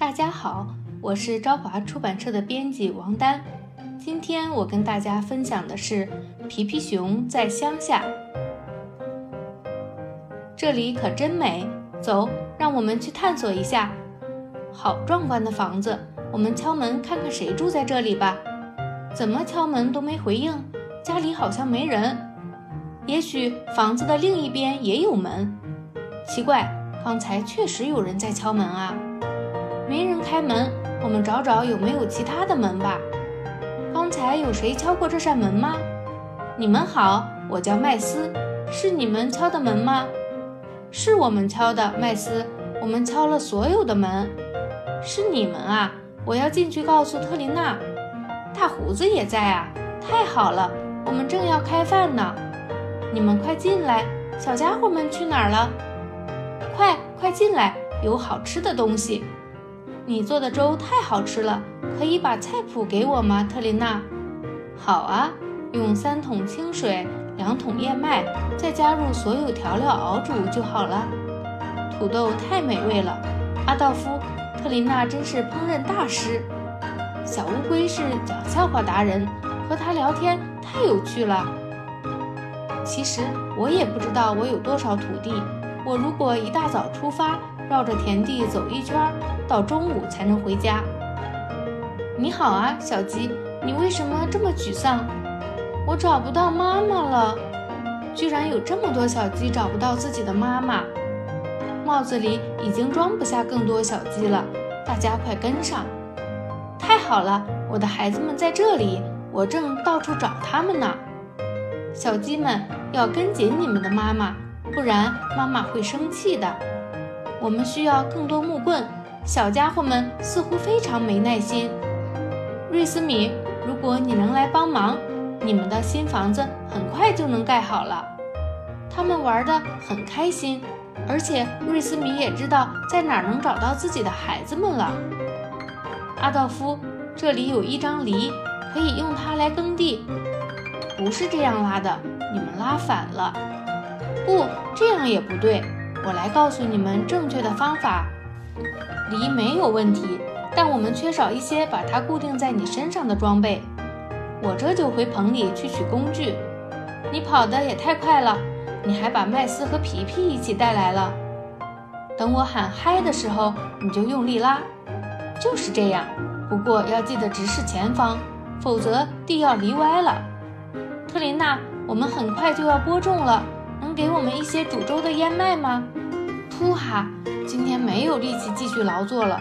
大家好，我是朝华出版社的编辑王丹。今天我跟大家分享的是《皮皮熊在乡下》。这里可真美，走，让我们去探索一下。好壮观的房子，我们敲门看看谁住在这里吧。怎么敲门都没回应，家里好像没人。也许房子的另一边也有门。奇怪，刚才确实有人在敲门啊。没人开门，我们找找有没有其他的门吧。刚才有谁敲过这扇门吗？你们好，我叫麦斯，是你们敲的门吗？是我们敲的，麦斯，我们敲了所有的门。是你们啊，我要进去告诉特琳娜。大胡子也在啊，太好了，我们正要开饭呢。你们快进来，小家伙们去哪儿了？快快进来，有好吃的东西。你做的粥太好吃了，可以把菜谱给我吗，特琳娜？好啊，用三桶清水、两桶燕麦，再加入所有调料熬煮就好了。土豆太美味了，阿道夫，特琳娜真是烹饪大师。小乌龟是讲笑话达人，和他聊天太有趣了。其实我也不知道我有多少土地，我如果一大早出发。绕着田地走一圈，到中午才能回家。你好啊，小鸡，你为什么这么沮丧？我找不到妈妈了。居然有这么多小鸡找不到自己的妈妈。帽子里已经装不下更多小鸡了，大家快跟上！太好了，我的孩子们在这里，我正到处找他们呢。小鸡们要跟紧你们的妈妈，不然妈妈会生气的。我们需要更多木棍，小家伙们似乎非常没耐心。瑞斯米，如果你能来帮忙，你们的新房子很快就能盖好了。他们玩得很开心，而且瑞斯米也知道在哪儿能找到自己的孩子们了。阿道夫，这里有一张犁，可以用它来耕地。不是这样拉的，你们拉反了。不，这样也不对。我来告诉你们正确的方法。犁没有问题，但我们缺少一些把它固定在你身上的装备。我这就回棚里去取工具。你跑得也太快了，你还把麦斯和皮皮一起带来了。等我喊嗨的时候，你就用力拉。就是这样，不过要记得直视前方，否则地要犁歪了。特琳娜，我们很快就要播种了。能给我们一些煮粥的燕麦吗？噗哈，今天没有力气继续劳作了，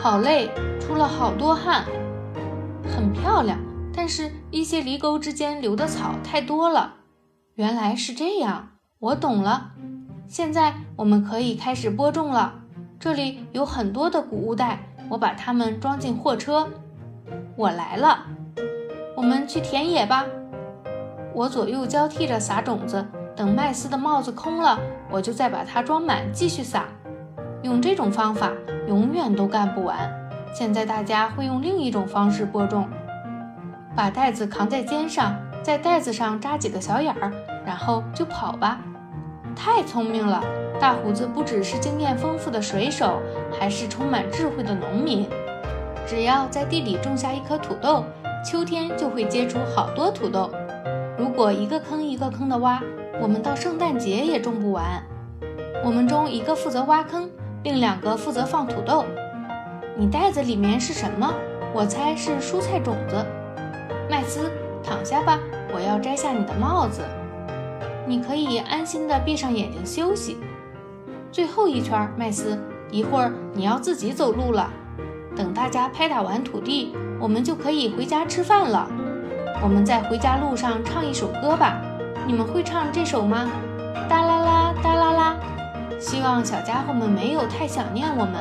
好累，出了好多汗。很漂亮，但是一些犁沟之间流的草太多了。原来是这样，我懂了。现在我们可以开始播种了。这里有很多的谷物袋，我把它们装进货车。我来了，我们去田野吧。我左右交替着撒种子。等麦斯的帽子空了，我就再把它装满，继续撒。用这种方法永远都干不完。现在大家会用另一种方式播种：把袋子扛在肩上，在袋子上扎几个小眼儿，然后就跑吧。太聪明了，大胡子不只是经验丰富的水手，还是充满智慧的农民。只要在地里种下一颗土豆，秋天就会结出好多土豆。如果一个坑一个坑的挖，我们到圣诞节也种不完。我们中一个负责挖坑，另两个负责放土豆。你袋子里面是什么？我猜是蔬菜种子。麦斯，躺下吧，我要摘下你的帽子。你可以安心的闭上眼睛休息。最后一圈，麦斯，一会儿你要自己走路了。等大家拍打完土地，我们就可以回家吃饭了。我们在回家路上唱一首歌吧。你们会唱这首吗？哒啦啦哒啦啦。希望小家伙们没有太想念我们。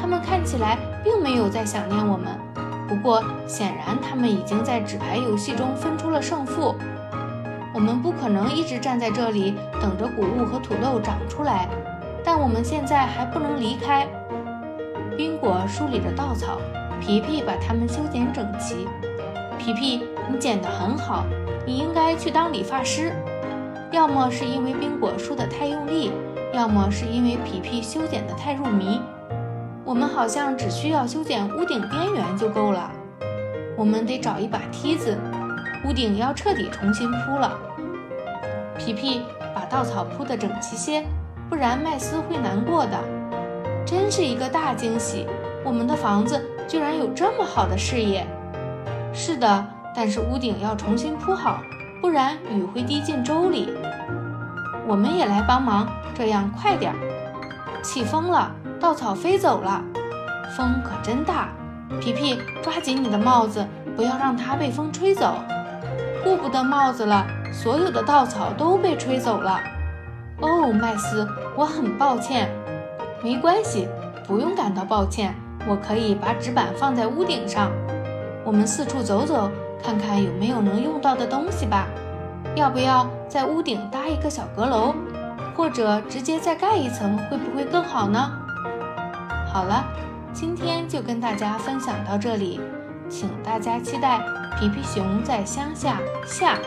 他们看起来并没有在想念我们。不过显然他们已经在纸牌游戏中分出了胜负。我们不可能一直站在这里等着谷物和土豆长出来。但我们现在还不能离开。宾果梳理着稻草，皮皮把它们修剪整齐。皮皮，你剪得很好。你应该去当理发师，要么是因为冰果梳得太用力，要么是因为皮皮修剪得太入迷。我们好像只需要修剪屋顶边缘就够了。我们得找一把梯子，屋顶要彻底重新铺了。皮皮把稻草铺得整齐些，不然麦斯会难过的。真是一个大惊喜，我们的房子居然有这么好的视野。是的，但是屋顶要重新铺好，不然雨会滴进粥里。我们也来帮忙，这样快点儿。起风了。稻草飞走了，风可真大！皮皮，抓紧你的帽子，不要让它被风吹走。顾不得帽子了，所有的稻草都被吹走了。哦，麦斯，我很抱歉。没关系，不用感到抱歉。我可以把纸板放在屋顶上。我们四处走走，看看有没有能用到的东西吧。要不要在屋顶搭一个小阁楼，或者直接再盖一层，会不会更好呢？好了，今天就跟大家分享到这里，请大家期待《皮皮熊在乡下》下。